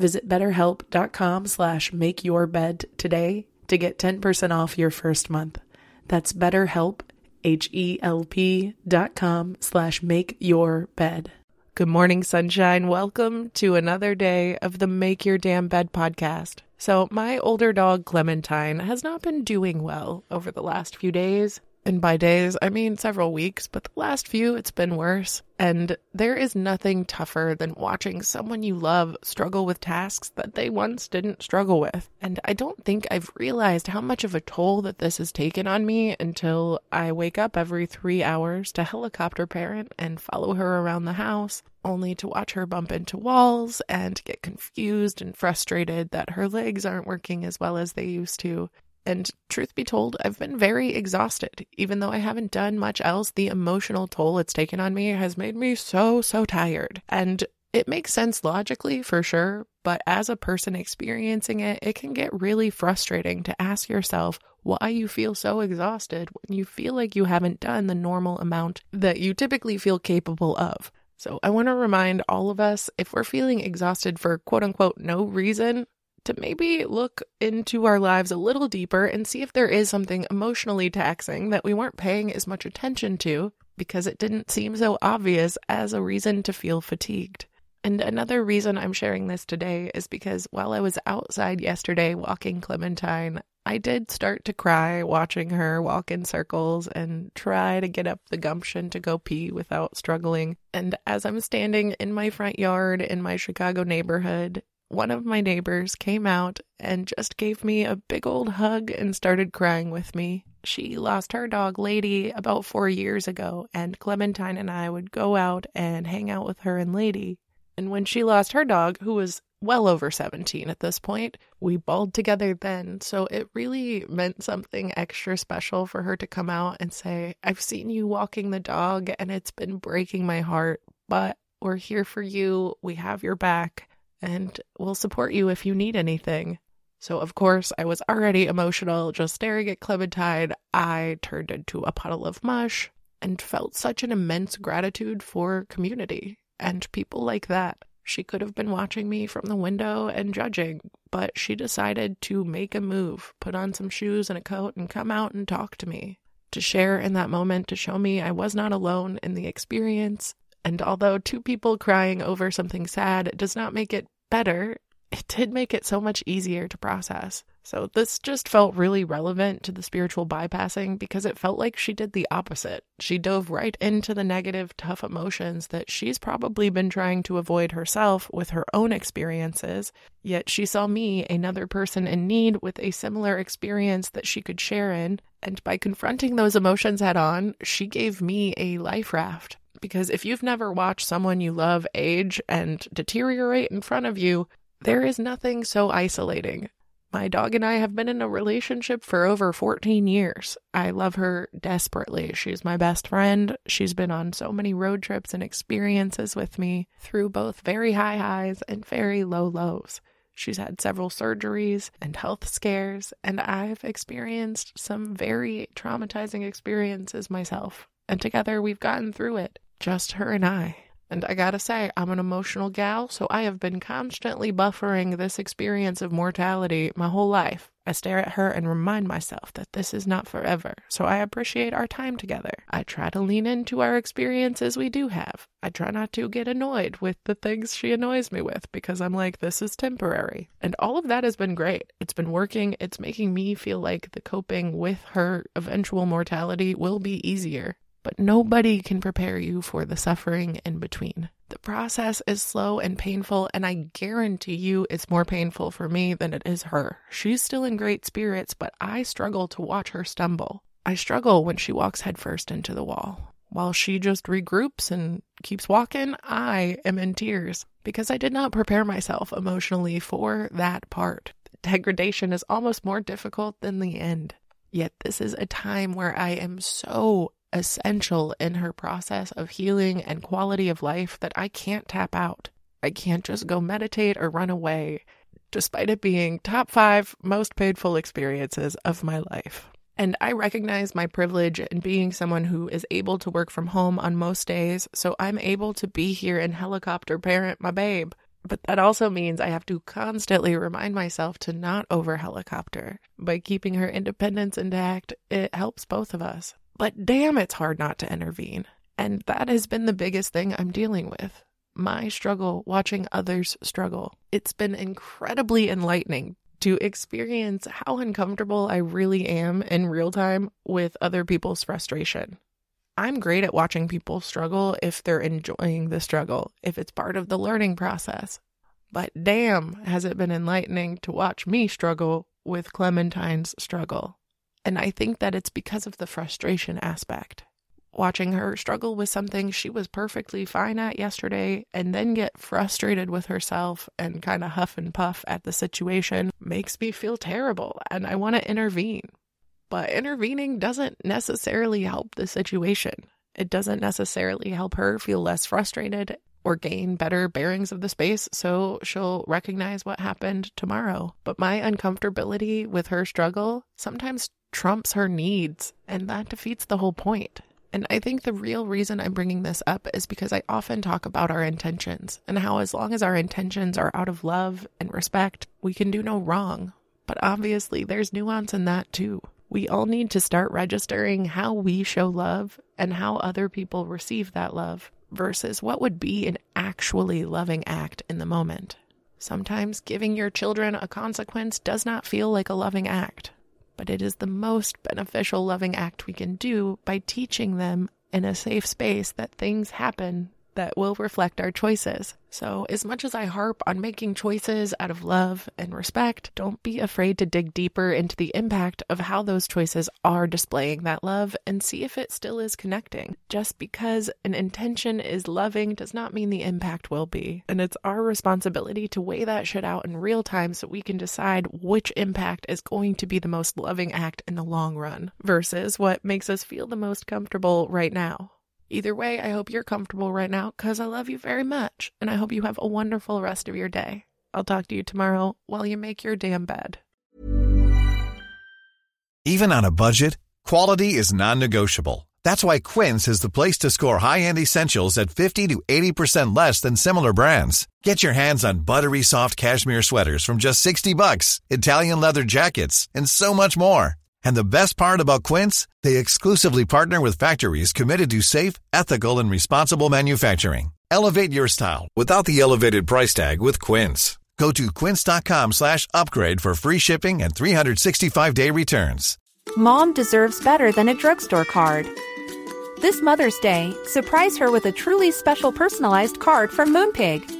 Visit betterhelp.com slash makeyourbed today to get 10% off your first month. That's betterhelp, H-E-L-P dot com slash make your bed. Good morning, sunshine. Welcome to another day of the Make Your Damn Bed podcast. So, my older dog Clementine has not been doing well over the last few days. And by days, I mean several weeks, but the last few, it's been worse. And there is nothing tougher than watching someone you love struggle with tasks that they once didn't struggle with. And I don't think I've realized how much of a toll that this has taken on me until I wake up every three hours to helicopter parent and follow her around the house, only to watch her bump into walls and get confused and frustrated that her legs aren't working as well as they used to. And truth be told, I've been very exhausted. Even though I haven't done much else, the emotional toll it's taken on me has made me so, so tired. And it makes sense logically for sure, but as a person experiencing it, it can get really frustrating to ask yourself why you feel so exhausted when you feel like you haven't done the normal amount that you typically feel capable of. So, I want to remind all of us if we're feeling exhausted for quote unquote no reason, to maybe look into our lives a little deeper and see if there is something emotionally taxing that we weren't paying as much attention to because it didn't seem so obvious as a reason to feel fatigued. And another reason I'm sharing this today is because while I was outside yesterday walking Clementine, I did start to cry watching her walk in circles and try to get up the gumption to go pee without struggling. And as I'm standing in my front yard in my Chicago neighborhood, one of my neighbors came out and just gave me a big old hug and started crying with me. She lost her dog, Lady, about four years ago, and Clementine and I would go out and hang out with her and Lady. And when she lost her dog, who was well over 17 at this point, we bawled together then. So it really meant something extra special for her to come out and say, I've seen you walking the dog and it's been breaking my heart, but we're here for you. We have your back and we'll support you if you need anything. So, of course, I was already emotional just staring at Clementine. I turned into a puddle of mush and felt such an immense gratitude for community and people like that. She could have been watching me from the window and judging, but she decided to make a move, put on some shoes and a coat, and come out and talk to me. To share in that moment, to show me I was not alone in the experience, and although two people crying over something sad does not make it better, it did make it so much easier to process. So this just felt really relevant to the spiritual bypassing because it felt like she did the opposite. She dove right into the negative, tough emotions that she's probably been trying to avoid herself with her own experiences. Yet she saw me, another person in need, with a similar experience that she could share in. And by confronting those emotions head on, she gave me a life raft. Because if you've never watched someone you love age and deteriorate in front of you, there is nothing so isolating my dog and I have been in a relationship for over 14 years. I love her desperately. She's my best friend. She's been on so many road trips and experiences with me through both very high highs and very low lows. She's had several surgeries and health scares, and I've experienced some very traumatizing experiences myself. And together we've gotten through it, just her and I. And I gotta say, I'm an emotional gal, so I have been constantly buffering this experience of mortality my whole life. I stare at her and remind myself that this is not forever, so I appreciate our time together. I try to lean into our experiences we do have. I try not to get annoyed with the things she annoys me with because I'm like, this is temporary. And all of that has been great. It's been working. It's making me feel like the coping with her eventual mortality will be easier but nobody can prepare you for the suffering in between. The process is slow and painful, and I guarantee you it's more painful for me than it is her. She's still in great spirits, but I struggle to watch her stumble. I struggle when she walks headfirst into the wall. While she just regroups and keeps walking, I am in tears because I did not prepare myself emotionally for that part. Degradation is almost more difficult than the end. Yet, this is a time where I am so essential in her process of healing and quality of life that I can't tap out. I can't just go meditate or run away, despite it being top five most painful experiences of my life. And I recognize my privilege in being someone who is able to work from home on most days, so I'm able to be here and helicopter parent my babe. But that also means I have to constantly remind myself to not over helicopter. By keeping her independence intact, it helps both of us. But damn, it's hard not to intervene. And that has been the biggest thing I'm dealing with. My struggle watching others struggle. It's been incredibly enlightening to experience how uncomfortable I really am in real time with other people's frustration. I'm great at watching people struggle if they're enjoying the struggle, if it's part of the learning process. But damn, has it been enlightening to watch me struggle with Clementine's struggle. And I think that it's because of the frustration aspect. Watching her struggle with something she was perfectly fine at yesterday and then get frustrated with herself and kind of huff and puff at the situation makes me feel terrible and I want to intervene. But intervening doesn't necessarily help the situation. It doesn't necessarily help her feel less frustrated or gain better bearings of the space so she'll recognize what happened tomorrow. But my uncomfortability with her struggle sometimes trumps her needs, and that defeats the whole point. And I think the real reason I'm bringing this up is because I often talk about our intentions and how, as long as our intentions are out of love and respect, we can do no wrong. But obviously, there's nuance in that too. We all need to start registering how we show love and how other people receive that love versus what would be an actually loving act in the moment. Sometimes giving your children a consequence does not feel like a loving act but it is the most beneficial loving act we can do by teaching them in a safe space that things happen that will reflect our choices. So, as much as I harp on making choices out of love and respect, don't be afraid to dig deeper into the impact of how those choices are displaying that love and see if it still is connecting. Just because an intention is loving does not mean the impact will be. And it's our responsibility to weigh that shit out in real time so we can decide which impact is going to be the most loving act in the long run versus what makes us feel the most comfortable right now. Either way, I hope you're comfortable right now because I love you very much and I hope you have a wonderful rest of your day. I'll talk to you tomorrow while you make your damn bed. Even on a budget, quality is non negotiable. That's why Quince is the place to score high end essentials at 50 to 80% less than similar brands. Get your hands on buttery soft cashmere sweaters from just 60 bucks, Italian leather jackets, and so much more. And the best part about Quince, they exclusively partner with factories committed to safe, ethical and responsible manufacturing. Elevate your style without the elevated price tag with Quince. Go to quince.com slash upgrade for free shipping and 365-day returns. Mom deserves better than a drugstore card. This Mother's Day, surprise her with a truly special personalized card from Moonpig.